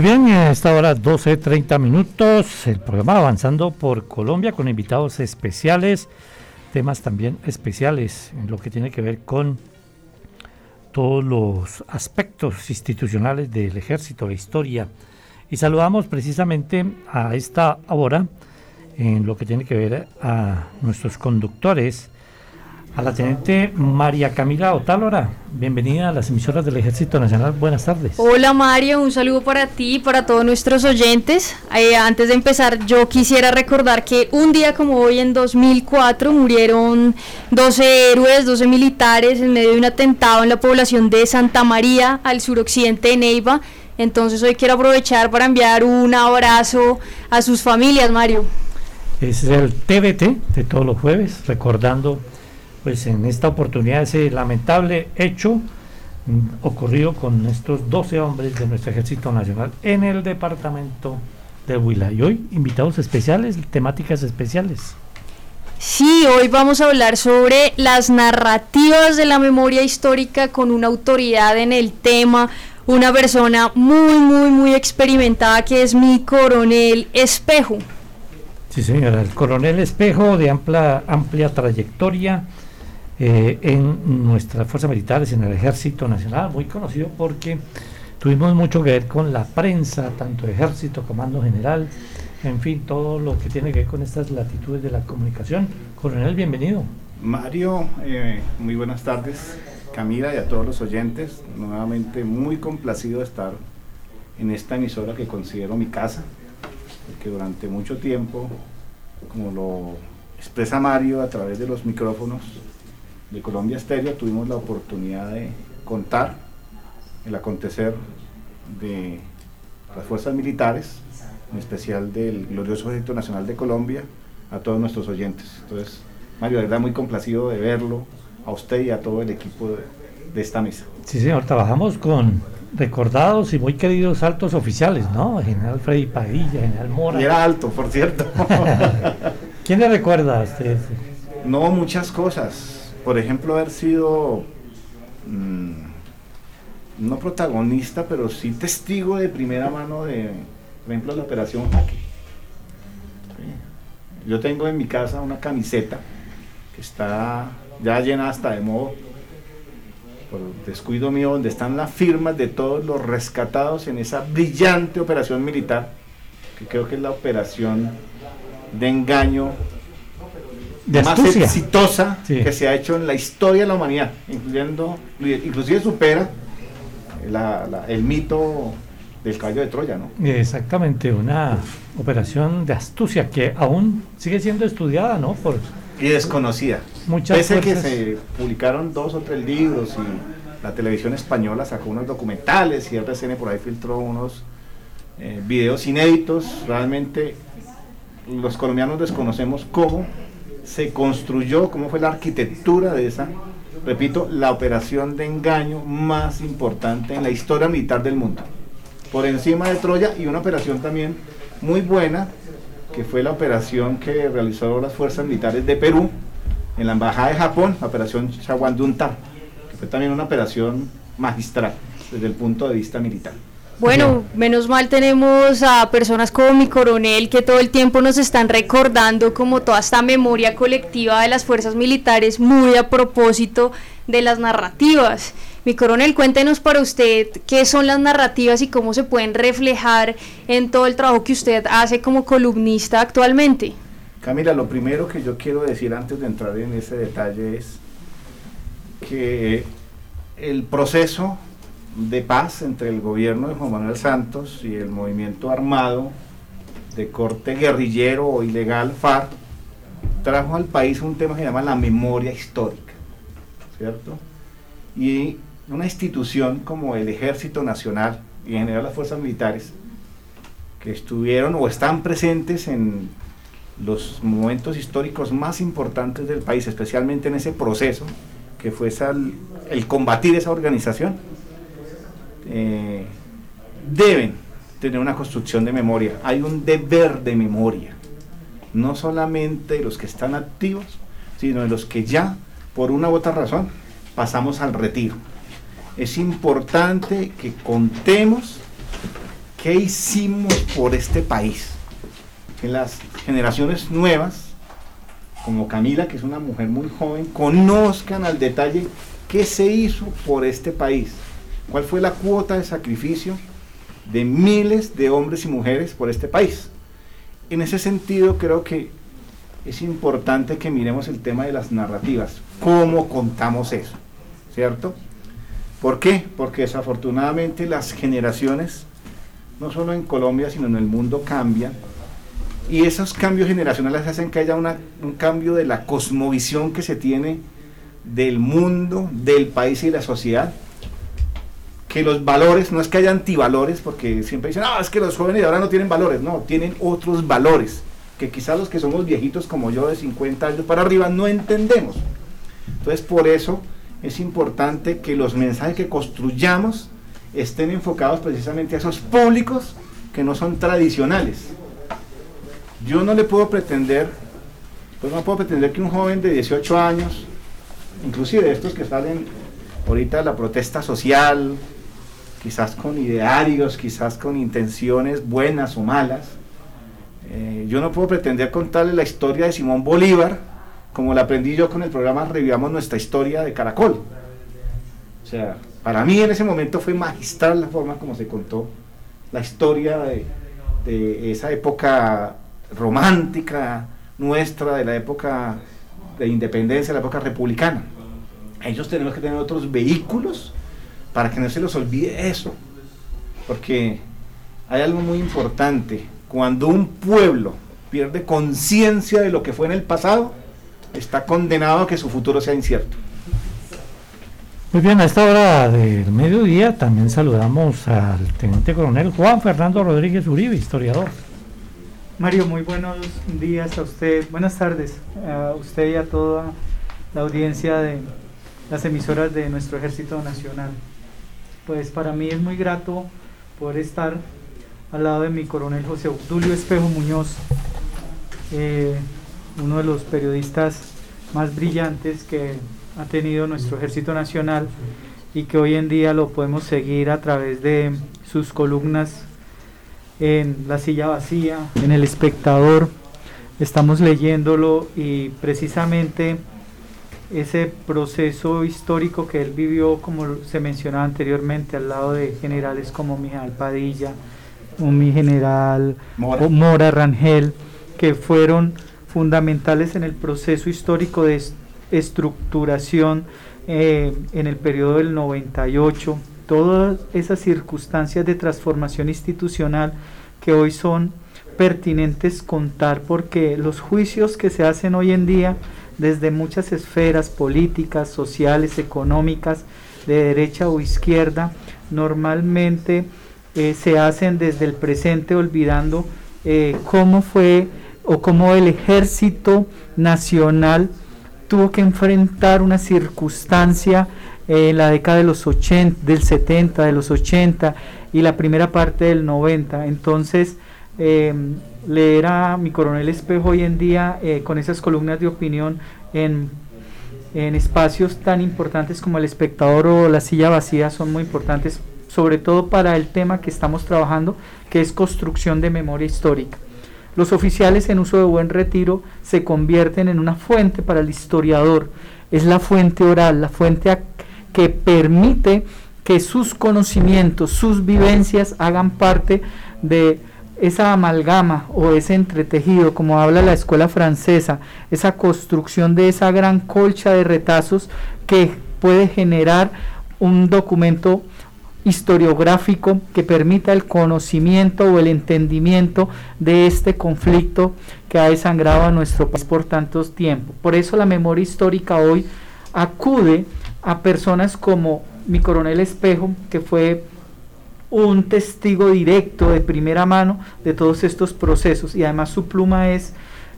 Muy bien, a esta hora 12.30 minutos, el programa avanzando por Colombia con invitados especiales, temas también especiales en lo que tiene que ver con todos los aspectos institucionales del ejército, la historia. Y saludamos precisamente a esta hora en lo que tiene que ver a nuestros conductores a la teniente María Camila Otálora. Bienvenida a las emisoras del Ejército Nacional. Buenas tardes. Hola Mario, un saludo para ti y para todos nuestros oyentes. Eh, antes de empezar, yo quisiera recordar que un día como hoy, en 2004, murieron 12 héroes, 12 militares en medio de un atentado en la población de Santa María, al suroccidente de Neiva. Entonces hoy quiero aprovechar para enviar un abrazo a sus familias, Mario. Es el TBT de todos los jueves, recordando pues en esta oportunidad ese lamentable hecho mm, ocurrido con estos 12 hombres de nuestro Ejército Nacional en el departamento de Huila. Y hoy invitados especiales, temáticas especiales. Sí, hoy vamos a hablar sobre las narrativas de la memoria histórica con una autoridad en el tema, una persona muy, muy, muy experimentada que es mi coronel Espejo. Sí, señora, el coronel Espejo de amplia, amplia trayectoria, eh, en nuestras fuerzas militares, en el Ejército Nacional, muy conocido porque tuvimos mucho que ver con la prensa, tanto Ejército, Comando General, en fin, todo lo que tiene que ver con estas latitudes de la comunicación. Coronel, bienvenido. Mario, eh, muy buenas tardes. Camila y a todos los oyentes, nuevamente muy complacido de estar en esta emisora que considero mi casa, porque durante mucho tiempo, como lo expresa Mario a través de los micrófonos, de Colombia Estéreo tuvimos la oportunidad de contar el acontecer de las fuerzas militares, en especial del glorioso Ejército Nacional de Colombia, a todos nuestros oyentes. Entonces, Mario, de verdad muy complacido de verlo, a usted y a todo el equipo de, esta mesa. Sí, señor, trabajamos con recordados y muy queridos altos oficiales, ¿no? General Freddy Padilla, General Mora. Y era alto, por cierto. ¿Quién le recuerda a usted? No, muchas cosas por ejemplo, haber sido mm, no protagonista, pero sí testigo de primera mano de, por ejemplo, la operación Jaque. Yo tengo en mi casa una camiseta que está ya llena hasta de modo, por descuido mío, donde están las firmas de todos los rescatados en esa brillante operación militar, que creo que es la operación de engaño más exitosa que se ha hecho en la historia de la humanidad, incluyendo, inclusive supera el mito del caballo de Troya, ¿no? Exactamente, una operación de astucia que aún sigue siendo estudiada, ¿no? Por y desconocida. Muchas Pese que se publicaron dos o tres libros y la televisión española sacó unos documentales y el RCN por ahí filtró unos eh, videos inéditos, realmente los colombianos desconocemos cómo se construyó, cómo fue la arquitectura de esa, repito, la operación de engaño más importante en la historia militar del mundo. Por encima de Troya y una operación también muy buena, que fue la operación que realizó las fuerzas militares de Perú en la Embajada de Japón, la operación Chawandunta, que fue también una operación magistral desde el punto de vista militar. Bueno, menos mal tenemos a personas como mi coronel que todo el tiempo nos están recordando como toda esta memoria colectiva de las fuerzas militares muy a propósito de las narrativas. Mi coronel, cuéntenos para usted qué son las narrativas y cómo se pueden reflejar en todo el trabajo que usted hace como columnista actualmente. Camila, lo primero que yo quiero decir antes de entrar en ese detalle es que el proceso de paz entre el gobierno de Juan Manuel Santos y el movimiento armado de corte guerrillero o ilegal FARC trajo al país un tema que se llama la memoria histórica, ¿cierto? Y una institución como el Ejército Nacional y en general las fuerzas militares que estuvieron o están presentes en los momentos históricos más importantes del país, especialmente en ese proceso que fue el combatir esa organización, eh, deben tener una construcción de memoria. Hay un deber de memoria, no solamente de los que están activos, sino de los que ya, por una u otra razón, pasamos al retiro. Es importante que contemos ¿qué hicimos por este país? Que las generaciones nuevas, como Camila, que es una mujer muy joven, conozcan al detalle qué se hizo por este país, cuál fue la cuota de sacrificio de miles de hombres y mujeres por este país. En ese sentido creo que es importante que miremos el tema de las narrativas, cómo contamos eso, ¿cierto? ¿Por qué? Porque desafortunadamente las generaciones, no solo en Colombia, sino en el mundo, cambian. Y esos cambios generacionales hacen que haya un cambio de la cosmovisión que se tiene del mundo, del país y de la sociedad. Que los valores, no es que haya antivalores, porque siempre dicen, ah, es que los jóvenes de ahora no tienen valores. No, tienen otros valores, que quizás los que somos viejitos como yo de 50 años para arriba no entendemos. Entonces, por eso es importante que los mensajes que construyamos estén enfocados precisamente a esos públicos que no son tradicionales. Yo no le puedo pretender, pues no puedo pretender que un joven de 18 años, inclusive estos que salen ahorita de la protesta social, quizás con idearios, quizás con intenciones buenas o malas, eh, yo no puedo pretender contarle la historia de Simón Bolívar como la aprendí yo con el programa Revivamos nuestra historia de Caracol. O sea, para mí en ese momento fue magistral la forma como se contó la historia de, de esa época romántica nuestra, de la época de independencia, de la época republicana. Ellos tenemos que tener otros vehículos para que no se les olvide eso. Porque hay algo muy importante. Cuando un pueblo pierde conciencia de lo que fue en el pasado, está condenado a que su futuro sea incierto. Muy bien, a esta hora del mediodía también saludamos al teniente coronel Juan Fernando Rodríguez Uribe, historiador. Mario, muy buenos días a usted, buenas tardes a usted y a toda la audiencia de las emisoras de nuestro Ejército Nacional. Pues para mí es muy grato poder estar al lado de mi coronel José Obdulio Espejo Muñoz, eh, uno de los periodistas más brillantes que ha tenido nuestro Ejército Nacional y que hoy en día lo podemos seguir a través de sus columnas en La Silla Vacía, en El Espectador. Estamos leyéndolo y precisamente ese proceso histórico que él vivió, como se mencionaba anteriormente, al lado de generales como Mijal Padilla, o mi general Mora. Rangel, que fueron fundamentales en el proceso histórico de estructuración eh, en el periodo del 98, todas esas circunstancias de transformación institucional que hoy son pertinentes contar porque los juicios que se hacen hoy en día desde muchas esferas políticas, sociales, económicas, de derecha o izquierda, normalmente eh, se hacen desde el presente olvidando eh, cómo fue o cómo el ejército nacional tuvo que enfrentar una circunstancia en la década de los 80, del 70, de los 80 y la primera parte del 90. Entonces, eh, leer a mi coronel Espejo hoy en día eh, con esas columnas de opinión en, en espacios tan importantes como el espectador o la silla vacía son muy importantes, sobre todo para el tema que estamos trabajando, que es construcción de memoria histórica. Los oficiales en uso de buen retiro se convierten en una fuente para el historiador. Es la fuente oral, la fuente que permite que sus conocimientos, sus vivencias hagan parte de esa amalgama o ese entretejido, como habla la escuela francesa, esa construcción de esa gran colcha de retazos que puede generar un documento historiográfico que permita el conocimiento o el entendimiento de este conflicto que ha desangrado a nuestro país por tantos tiempos. Por eso la memoria histórica hoy acude a personas como mi coronel Espejo, que fue un testigo directo de primera mano de todos estos procesos y además su pluma es,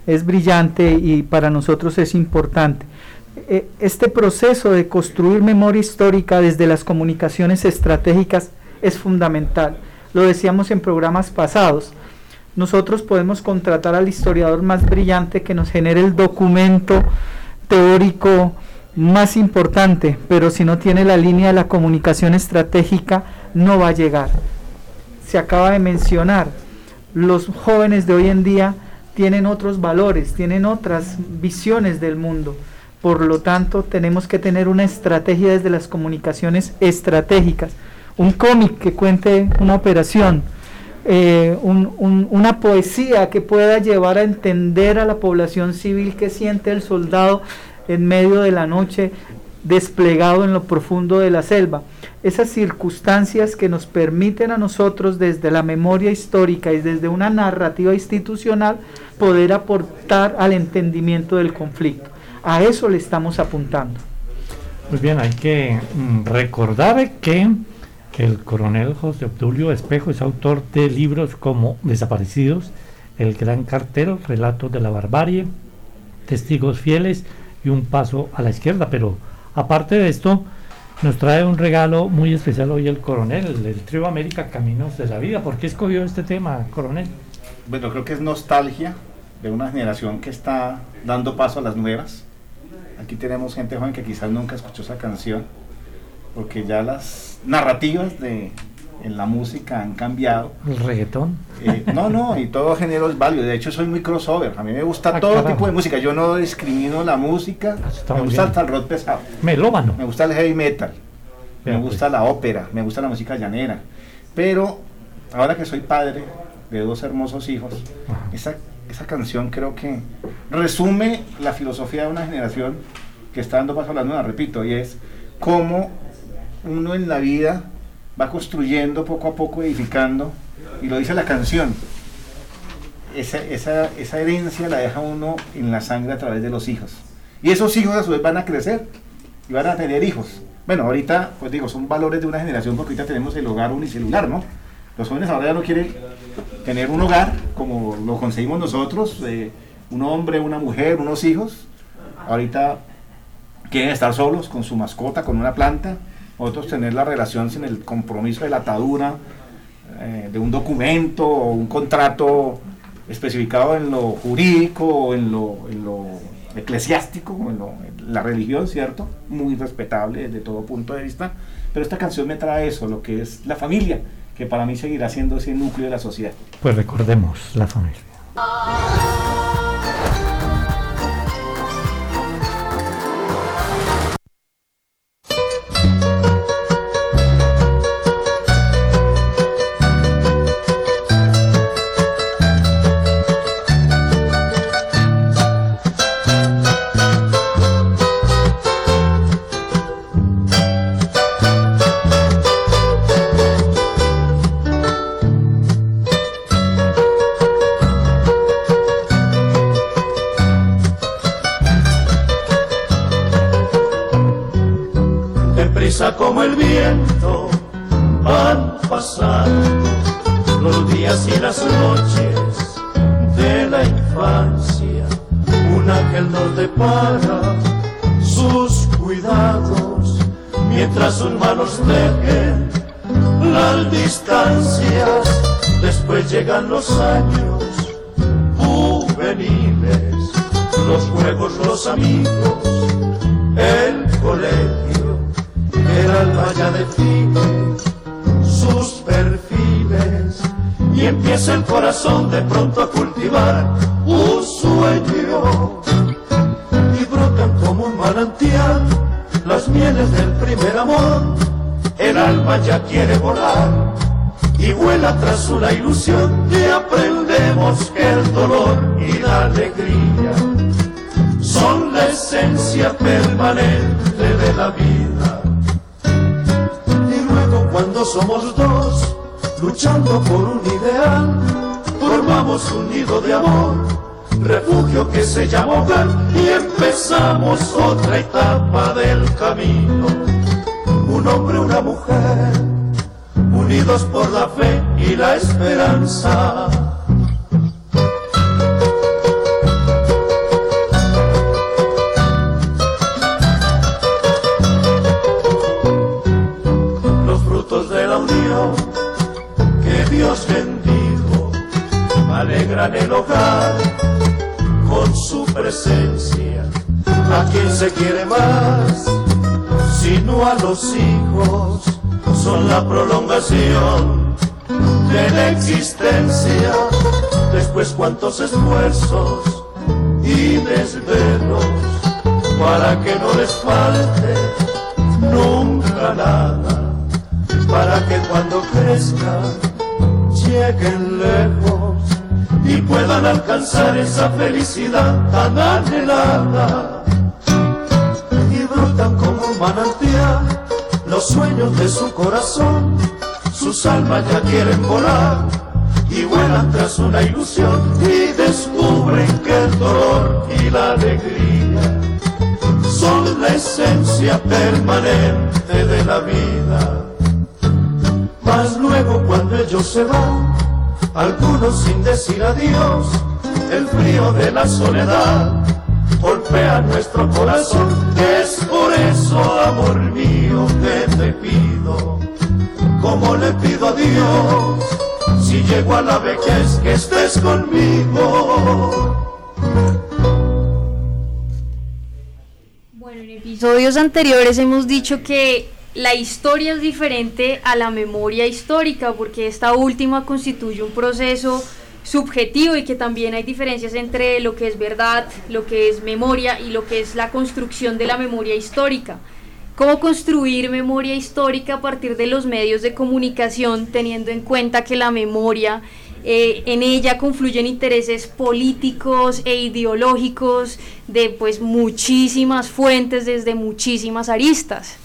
es brillante y para nosotros es importante. Eh, este proceso de construir memoria histórica desde las comunicaciones estratégicas es fundamental. Lo decíamos en programas pasados. Nosotros podemos contratar al historiador más brillante que nos genere el documento teórico más importante, pero si no tiene la línea de la comunicación estratégica, no va a llegar. se acaba de mencionar, los jóvenes de hoy en día tienen otros valores, tienen otras visiones del mundo. Por lo tanto, tenemos que tener una estrategia desde las comunicaciones estratégicas. Un cómic que cuente una operación, eh, una poesía que pueda llevar a entender a la población civil que siente el soldado en medio de la noche desplegado en lo profundo de la selva. Esas circunstancias que nos permiten a nosotros desde la memoria histórica y desde una narrativa institucional poder aportar al entendimiento del conflicto. A eso le estamos apuntando. Muy bien, hay que mm, recordar que el coronel José Obdulio Espejo es autor de libros como Desaparecidos, El Gran Cartero, Relatos de la Barbarie, Testigos Fieles y Un Paso a la Izquierda. Pero aparte de esto, nos trae un regalo muy especial hoy el coronel, el Trío América Caminos de la Vida. ¿Por qué escogió este tema, coronel? Bueno, creo que es nostalgia de una generación que está dando paso a las nuevas. Aquí tenemos gente joven que quizás nunca escuchó esa canción, porque ya las narrativas de, en la música han cambiado. ¿El reggaetón? Eh, no, no, y todo género es válido. De hecho, soy muy crossover. A mí me gusta ah, todo tipo de música. Yo no discrimino la música. Ah, me gusta hasta el rock pesado. Melómano. Me gusta el heavy metal. me pues. gusta la ópera. Me gusta la música llanera. Pero ahora que soy padre de dos hermosos hijos, esa, esa canción creo que resume la filosofía de una generación que está dando paso a la nueva, repito, y es cómo uno en la vida va construyendo poco a poco, edificando, y lo dice la canción. Esa, esa, esa, herencia la deja uno en la sangre a través de los hijos. Y esos hijos a su vez van a crecer y van a tener hijos. Bueno, ahorita, pues digo, son valores de una generación porque ahorita tenemos el hogar unicelular, ¿no? Los jóvenes ahora ya no quieren tener un hogar como lo conseguimos nosotros, un hombre, una mujer, unos hijos. Ahorita quieren estar solos con su mascota, con una planta otros tener la relación sin el compromiso de la atadura eh, de un documento o un contrato especificado en lo jurídico o en lo, en lo eclesiástico, en, lo, la religión, ¿cierto? Muy respetable desde todo punto de vista. Pero esta canción me trae eso, lo que es la familia, que para mí seguirá siendo ese núcleo de la sociedad. Pues recordemos la familia. Los años juveniles, los juegos, los amigos, el colegio, el alma ya define sus perfiles y empieza el corazón de pronto a cultivar un sueño. Y brotan como un manantial las mieles del primer amor, el alma ya quiere volar y vuela tras una ilusión y aprendemos que el dolor y la alegría son la esencia permanente de la vida. Y luego cuando somos dos, luchando por un ideal, formamos un nido de amor, refugio que se llama hogar y empezamos otra etapa del camino. Un hombre, una mujer unidos por la fe y la esperanza. Los frutos de la unión que Dios bendijo alegran el hogar con su presencia. ¿A quien se quiere más? Sino a los hijos son la prolongación de la existencia, después cuántos esfuerzos y desvelos para que no les falte nunca nada, para que cuando crezcan lleguen lejos y puedan alcanzar esa felicidad tan anhelada. Y brotan como manantial los sueños de su corazón, sus almas ya quieren volar y vuelan tras una ilusión y descubren que el dolor y la alegría son la esencia permanente de la vida. Mas luego cuando ellos se van, algunos sin decir adiós, el frío de la soledad golpea nuestro corazón. Es por eso, amor mío, que te pido, como le pido a Dios, si llego a la vejez que estés conmigo. Bueno, en episodios anteriores hemos dicho que la historia es diferente a la memoria histórica porque esta última constituye un proceso subjetivo y que también hay diferencias entre lo que es verdad, lo que es memoria y lo que es la construcción de la memoria histórica. ¿Cómo construir memoria histórica a partir de los medios de comunicación teniendo en cuenta que la memoria eh, en ella confluyen intereses políticos e ideológicos de pues muchísimas fuentes desde muchísimas aristas?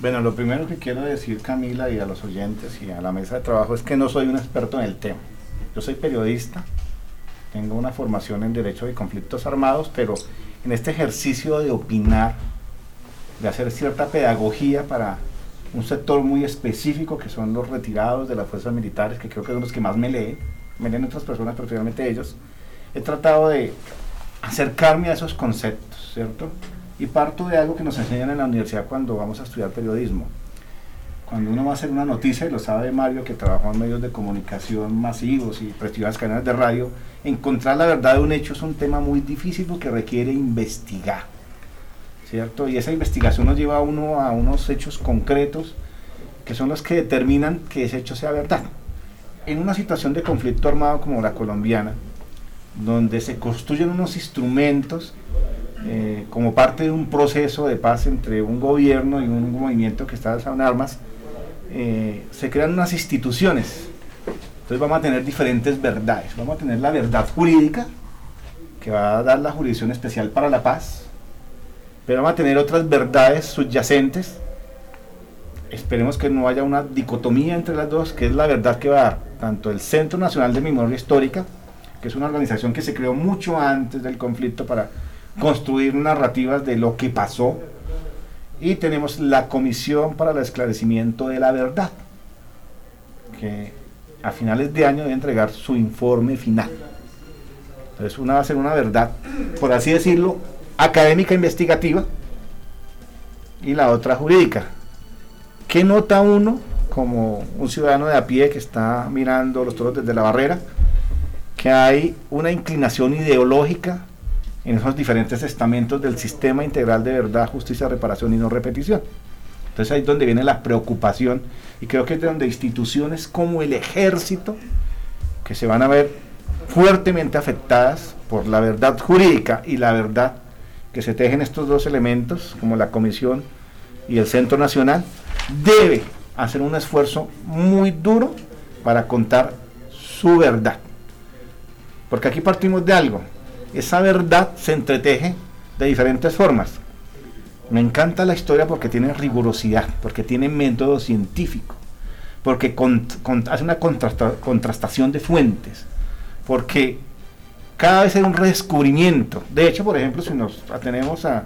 Bueno, lo primero que quiero decir Camila y a los oyentes y a la mesa de trabajo es que no soy un experto en el tema. Yo soy periodista, tengo una formación en Derecho de Conflictos Armados, pero en este ejercicio de opinar, de hacer cierta pedagogía para un sector muy específico que son los retirados de las fuerzas militares, que creo que son los que más me leen, me leen otras personas, pero finalmente ellos, he tratado de acercarme a esos conceptos, ¿cierto? Y parto de algo que nos enseñan en la universidad cuando vamos a estudiar periodismo. Cuando uno va a hacer una noticia, y lo sabe Mario, que trabajó en medios de comunicación masivos y prestigiosas cadenas de radio, encontrar la verdad de un hecho es un tema muy difícil porque requiere investigar. ¿Cierto? Y esa investigación nos lleva a uno a unos hechos concretos que son los que determinan que ese hecho sea verdad. En una situación de conflicto armado como la colombiana, donde se construyen unos instrumentos eh, como parte de un proceso de paz entre un gobierno y un movimiento que está en armas, eh, se crean unas instituciones. Entonces vamos a tener diferentes verdades. Vamos a tener la verdad jurídica, que va a dar la jurisdicción especial para la paz, pero vamos a tener otras verdades subyacentes. Esperemos que no haya una dicotomía entre las dos, que es la verdad que va a dar tanto el Centro Nacional de Memoria Histórica, que es una organización que se creó mucho antes del conflicto para construir narrativas de lo que pasó. Y tenemos la Comisión para el Esclarecimiento de la Verdad, que a finales de año debe entregar su informe final. Entonces una va a ser una verdad, por así decirlo, académica investigativa y la otra jurídica. ¿Qué nota uno como un ciudadano de a pie que está mirando los toros desde la barrera? Que hay una inclinación ideológica en esos diferentes estamentos del sistema integral de verdad, justicia, reparación y no repetición. Entonces ahí es donde viene la preocupación y creo que es de donde instituciones como el ejército, que se van a ver fuertemente afectadas por la verdad jurídica y la verdad que se tejen estos dos elementos, como la comisión y el Centro Nacional, debe hacer un esfuerzo muy duro para contar su verdad. Porque aquí partimos de algo, esa verdad se entreteje de diferentes formas. Me encanta la historia porque tiene rigurosidad, porque tiene método científico, porque hace una contrastación de fuentes, porque cada vez hay un redescubrimiento. De hecho, por ejemplo, si nos atenemos a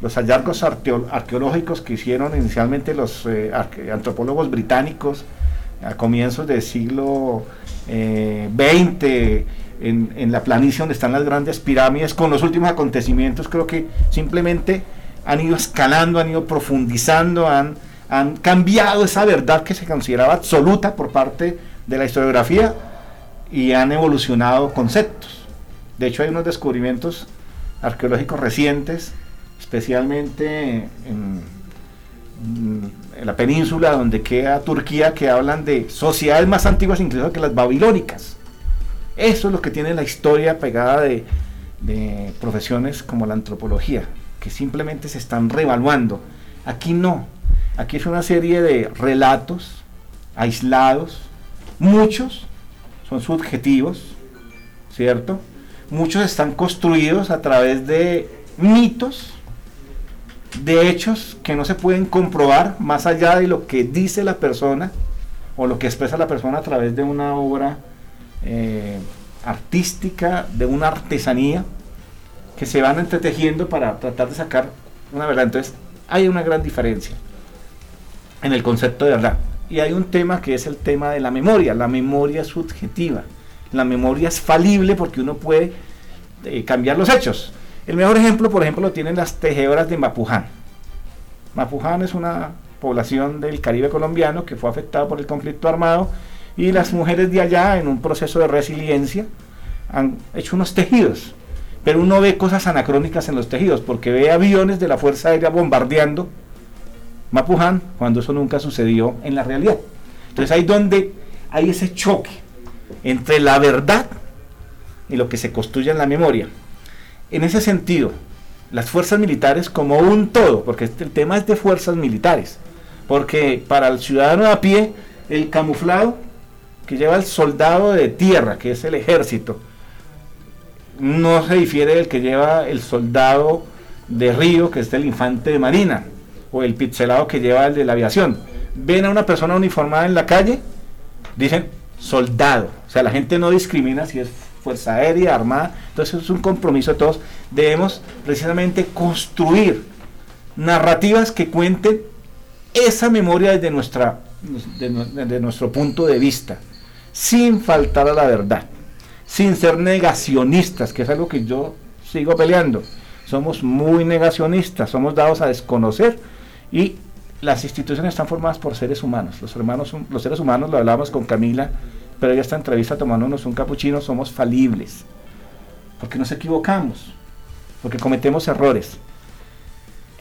los hallazgos arqueológicos que hicieron inicialmente los eh, antropólogos británicos a comienzos del siglo XX, eh, en, la planicie donde están las grandes pirámides, con los últimos acontecimientos, creo que simplemente han ido escalando, han ido profundizando, han, han cambiado esa verdad que se consideraba absoluta por parte de la historiografía y han evolucionado conceptos. De hecho, hay unos descubrimientos arqueológicos recientes, especialmente en, en la península donde queda Turquía, que hablan de sociedades más antiguas incluso que las babilónicas. Eso es lo que tiene la historia pegada de, profesiones como la antropología, que simplemente se están revaluando. Aquí no, aquí es una serie de relatos aislados, muchos son subjetivos, ¿cierto? Muchos están construidos a través de mitos, de hechos que no se pueden comprobar más allá de lo que dice la persona o lo que expresa la persona a través de una obra eh, artística, de una artesanía, que se van entretejiendo para tratar de sacar una verdad. Entonces, hay una gran diferencia en el concepto de verdad. Y hay un tema que es el tema de la memoria, la memoria subjetiva. La memoria es falible porque uno puede eh, cambiar los hechos. El mejor ejemplo, por ejemplo, lo tienen las tejedoras de Mapuján. Mapuján es una población del Caribe colombiano que fue afectada por el conflicto armado y las mujeres de allá, en un proceso de resiliencia, han hecho unos tejidos. Pero uno ve cosas anacrónicas en los tejidos porque ve aviones de la Fuerza Aérea bombardeando Mapuján, cuando eso nunca sucedió en la realidad. Entonces ahí donde hay ese choque entre la verdad y lo que se construye en la memoria. En ese sentido, las fuerzas militares como un todo, porque este, el tema es de fuerzas militares, porque para el ciudadano a pie, el camuflado que lleva el soldado de tierra, que es el ejército, no se difiere del que lleva el soldado de río, que es el infante de marina o el pixelado que lleva el de la aviación. Ven a una persona uniformada en la calle, dicen soldado. O sea, la gente no discrimina si es fuerza aérea, armada. Entonces es un compromiso de todos. Debemos precisamente construir narrativas que cuenten esa memoria desde, nuestra, desde nuestro punto de vista, sin faltar a la verdad, sin ser negacionistas, que es algo que yo sigo peleando. Somos muy negacionistas, somos dados a desconocer y las instituciones están formadas por seres humanos. Los, hermanos, los seres humanos, lo hablábamos con Camila, pero ya esta entrevista tomándonos un capuchino, somos falibles. Porque nos equivocamos, porque cometemos errores.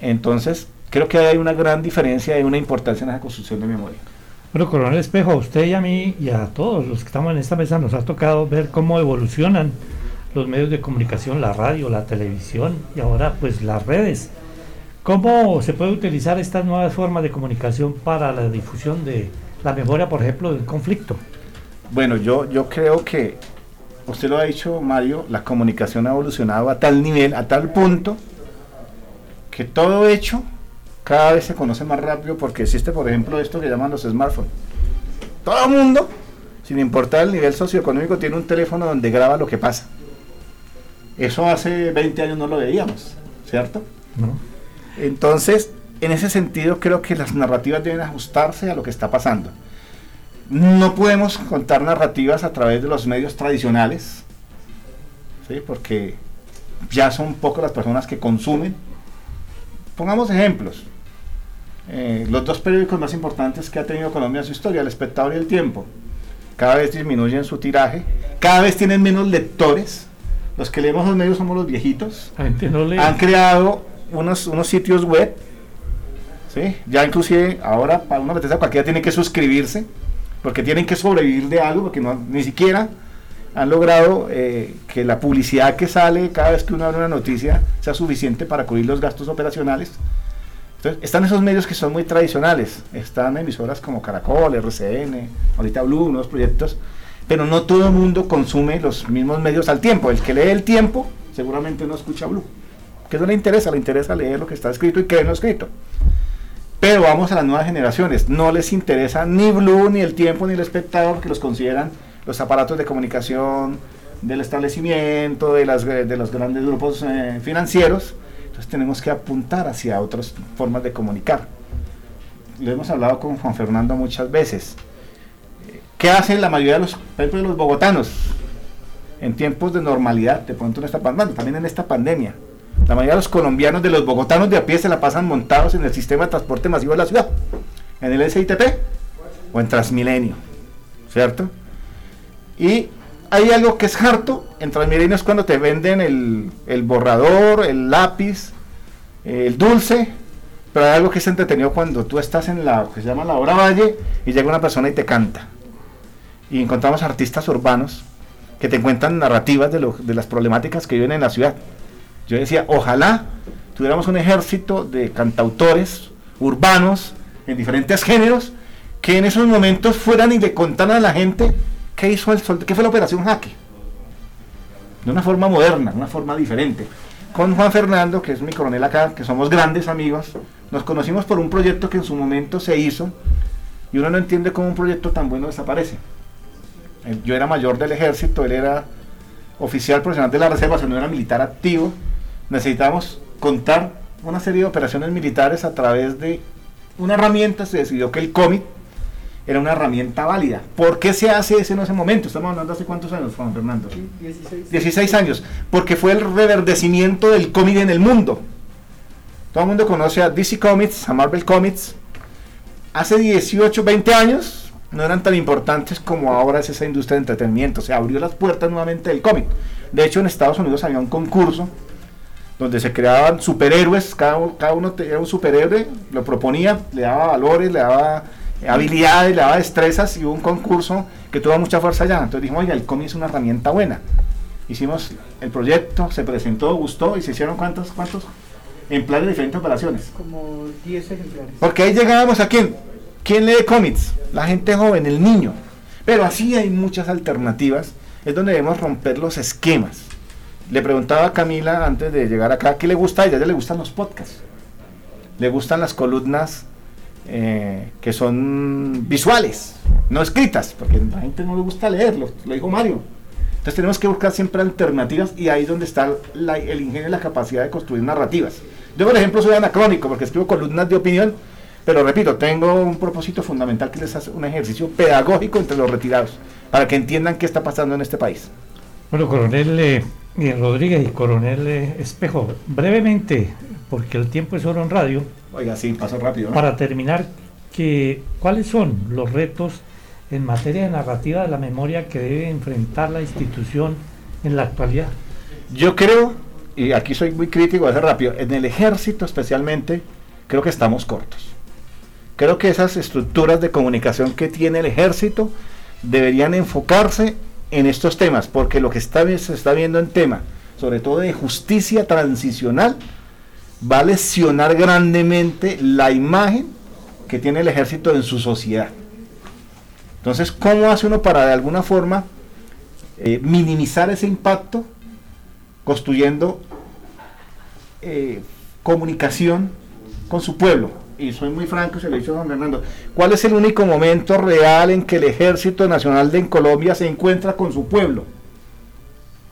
Entonces, creo que hay una gran diferencia y una importancia en la construcción de memoria. Bueno, Coronel Espejo, a usted y a mí y a todos los que estamos en esta mesa nos ha tocado ver cómo evolucionan los medios de comunicación, la radio, la televisión y ahora pues las redes. ¿Cómo se puede utilizar estas nuevas formas de comunicación para la difusión de la memoria, por ejemplo, del conflicto? Bueno, yo, yo creo que, usted lo ha dicho, Mario, la comunicación ha evolucionado a tal nivel, a tal punto, que todo hecho cada vez se conoce más rápido porque existe, por ejemplo, esto que llaman los smartphones. Todo el mundo, sin importar el nivel socioeconómico, tiene un teléfono donde graba lo que pasa. Eso hace 20 años no lo veíamos, ¿cierto? No. Entonces, en ese sentido, creo que las narrativas deben ajustarse a lo que está pasando. No podemos contar narrativas a través de los medios tradicionales, ¿sí? porque ya son pocas las personas que consumen. Pongamos ejemplos. Eh, los dos periódicos más importantes que ha tenido Colombia en su historia, El Espectador y El Tiempo, cada vez disminuyen su tiraje, cada vez tienen menos lectores. Los que leemos los medios somos los viejitos. Han creado unos, unos sitios web, ¿sí? ya inclusive ahora para una meterse cualquiera tiene que suscribirse, porque tienen que sobrevivir de algo, porque no, ni siquiera han logrado eh, que la publicidad que sale cada vez que uno abre una noticia sea suficiente para cubrir los gastos operacionales. Están esos medios que son muy tradicionales, están emisoras como Caracol, RCN, ahorita Blue, nuevos proyectos, pero no todo el mundo consume los mismos medios al tiempo. El que lee el tiempo seguramente no escucha Blue que no le interesa, le interesa leer lo que está escrito y qué no escrito. Pero vamos a las nuevas generaciones, no les interesa ni Blue, ni el tiempo, ni el espectador, que los consideran los aparatos de comunicación del establecimiento, de, las, de los grandes grupos eh, financieros. Entonces tenemos que apuntar hacia otras formas de comunicar. Lo hemos hablado con Juan Fernando muchas veces. ¿Qué hacen la mayoría de los, los bogotanos en tiempos de normalidad, de pronto en esta pandemia, también en esta pandemia? La mayoría de los colombianos, de los bogotanos de a pie, se la pasan montados en el sistema de transporte masivo de la ciudad, en el SITP o en Transmilenio, ¿cierto? Y hay algo que es harto en Transmilenio es cuando te venden el, borrador, el lápiz, el dulce, Pero hay algo que es entretenido cuando tú estás en la que se llama la obra Valle y llega una persona y te canta. Y encontramos artistas urbanos que te cuentan narrativas de, de las problemáticas que viven en la ciudad. Yo decía, ojalá tuviéramos un ejército de cantautores urbanos en diferentes géneros que en esos momentos fueran y le contaran a la gente qué hizo el qué fue la operación Jaque. De una forma moderna, una forma diferente. Con Juan Fernando, que es mi coronel acá, que somos grandes amigos, nos conocimos por un proyecto que en su momento se hizo y uno no entiende cómo un proyecto tan bueno desaparece. Eh, yo era mayor del ejército, él era oficial profesional de la reserva, o no era militar activo. Necesitábamos contar una serie de operaciones militares a través de una herramienta, se decidió que el cómic era una herramienta válida. ¿Por qué se hace eso en ese momento? Estamos hablando hace cuántos años, Juan Fernando. 16. 16 años. Porque fue el reverdecimiento del cómic en el mundo. Todo el mundo conoce a DC Comics, a Marvel Comics. Hace 18, 20 años no eran tan importantes como ahora es esa industria de entretenimiento. Se abrió las puertas nuevamente del cómic. De hecho, en Estados Unidos había un concurso donde se creaban superhéroes, cada, cada uno era un superhéroe, lo proponía, le daba valores, le daba habilidades, le daba destrezas y hubo un concurso que tuvo mucha fuerza allá. Entonces dijimos, oiga, el cómic es una herramienta buena. Hicimos el proyecto, se presentó, gustó y se hicieron cuántos, cuántos plan de diferentes operaciones. Como 10 ejemplares. Porque ahí llegábamos a quién. ¿Quién lee cómics? La gente joven, el niño. Pero así hay muchas alternativas. Es donde debemos romper los esquemas. Le preguntaba a Camila antes de llegar acá, ¿qué le gusta a ella? A ella le gustan los podcasts. Le gustan las columnas eh, que son visuales, no escritas, porque a la gente no le gusta leerlo, lo dijo Mario. Entonces tenemos que buscar siempre alternativas y ahí es donde está el ingenio y la capacidad de construir narrativas. Yo, por ejemplo, soy anacrónico porque escribo columnas de opinión, pero repito, tengo un propósito fundamental que les hace un ejercicio pedagógico entre los retirados, para que entiendan qué está pasando en este país. Bueno, coronel eh, Rodríguez y coronel eh, Espejo, brevemente, porque el tiempo es oro en radio. Oiga, sí, pasó rápido. Para terminar, que, ¿cuáles son los retos en materia de narrativa de la memoria que debe enfrentar la institución en la actualidad? Yo creo, y aquí soy muy crítico, voy a rápido, en el ejército especialmente, creo que estamos cortos. Creo que esas estructuras de comunicación que tiene el ejército deberían enfocarse en estos temas, porque lo que está, se está viendo en tema, sobre todo de justicia transicional, va a lesionar grandemente la imagen que tiene el ejército en su sociedad. Entonces, ¿cómo hace uno para de alguna forma eh, minimizar ese impacto construyendo eh, comunicación con su pueblo? Y soy muy franco, se lo he dicho a don Fernando, ¿cuál es el único momento real en que el Ejército Nacional de Colombia se encuentra con su pueblo?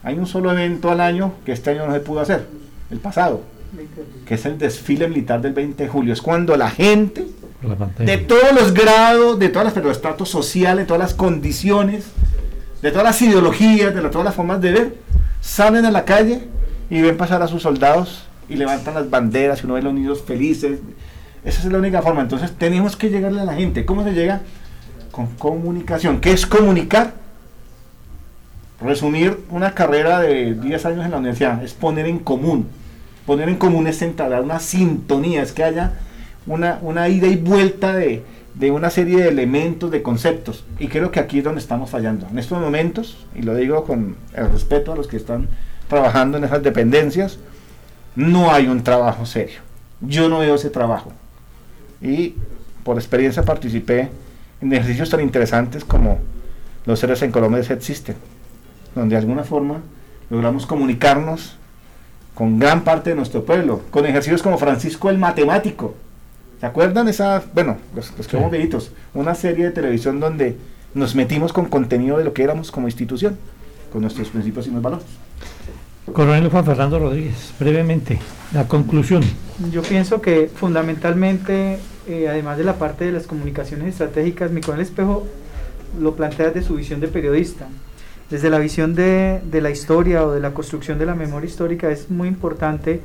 Hay un solo evento al año que este año no se pudo hacer, el pasado, que es el desfile militar del 20 de julio. Es cuando la gente de todos los grados, de todas las, los estratos sociales, de todas las condiciones, de todas las ideologías, de todas las formas de ver, salen a la calle y ven pasar a sus soldados y levantan las banderas y uno ve los niños felices. Esa es la única forma. Entonces tenemos que llegarle a la gente. ¿Cómo se llega? Con comunicación. ¿Qué es comunicar? Resumir una carrera de 10 años en la universidad es poner en común. Poner en común es centrar una sintonía, es que haya una, una ida y vuelta de, de una serie de elementos, de conceptos. Y creo que aquí es donde estamos fallando. En estos momentos, y lo digo con el respeto a los que están trabajando en esas dependencias, no hay un trabajo serio. Yo no veo ese trabajo. Y por experiencia participé en ejercicios tan interesantes como los seres en Colombia existen, donde de alguna forma logramos comunicarnos con gran parte de nuestro pueblo, con ejercicios como Francisco el Matemático, ¿Se acuerdan esa, bueno, los, los que somos una serie de televisión donde nos metimos con contenido de lo que éramos como institución, con nuestros principios y nuestros valores? Coronel Juan Fernando Rodríguez, brevemente, la conclusión. Yo pienso que fundamentalmente, eh, además de la parte de las comunicaciones estratégicas, mi coronel Espejo lo plantea desde su visión de periodista. Desde la visión de, de la historia o de la construcción de la memoria histórica es muy importante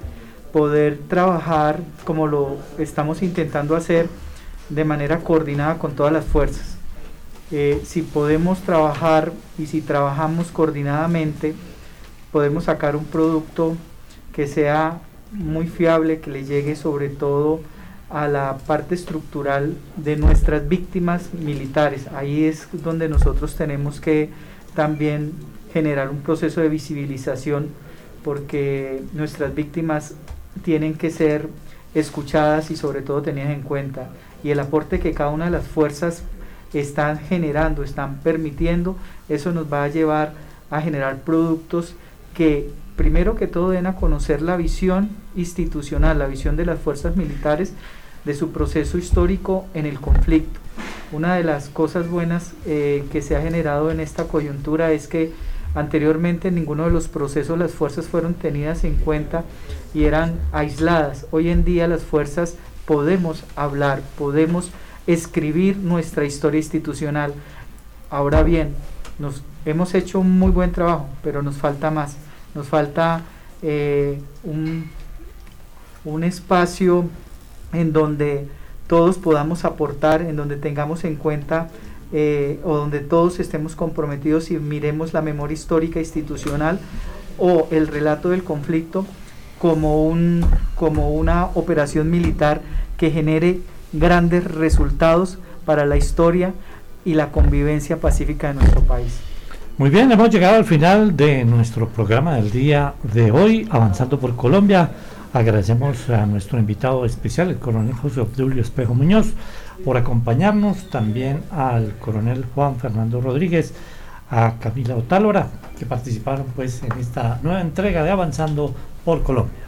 poder trabajar como lo estamos intentando hacer de manera coordinada con todas las fuerzas. Eh, si podemos trabajar y si trabajamos coordinadamente, podemos sacar un producto que sea muy fiable, que le llegue sobre todo a la parte estructural de nuestras víctimas militares. Ahí es donde nosotros tenemos que también generar un proceso de visibilización porque nuestras víctimas tienen que ser escuchadas y sobre todo tenidas en cuenta. Y el aporte que cada una de las fuerzas están generando, están permitiendo, eso nos va a llevar a generar productos que primero que todo den a conocer la visión institucional, la visión de las fuerzas militares de su proceso histórico en el conflicto. Una de las cosas buenas eh, que se ha generado en esta coyuntura es que anteriormente en ninguno de los procesos las fuerzas fueron tenidas en cuenta y eran aisladas. Hoy en día las fuerzas podemos hablar, podemos escribir nuestra historia institucional. Ahora bien, nos hemos hecho un muy buen trabajo, pero nos falta más. Nos falta eh, un, un espacio en donde todos podamos aportar, en donde tengamos en cuenta eh, o donde todos estemos comprometidos y miremos la memoria histórica institucional o el relato del conflicto como, un, como una operación militar que genere grandes resultados para la historia y la convivencia pacífica de nuestro país. Muy bien, hemos llegado al final de nuestro programa del día de hoy, Avanzando por Colombia. Agradecemos a nuestro invitado especial, el coronel José Obdulio Espejo Muñoz, por acompañarnos, también al coronel Juan Fernando Rodríguez, a Camila Otálora, que participaron pues en esta nueva entrega de Avanzando por Colombia.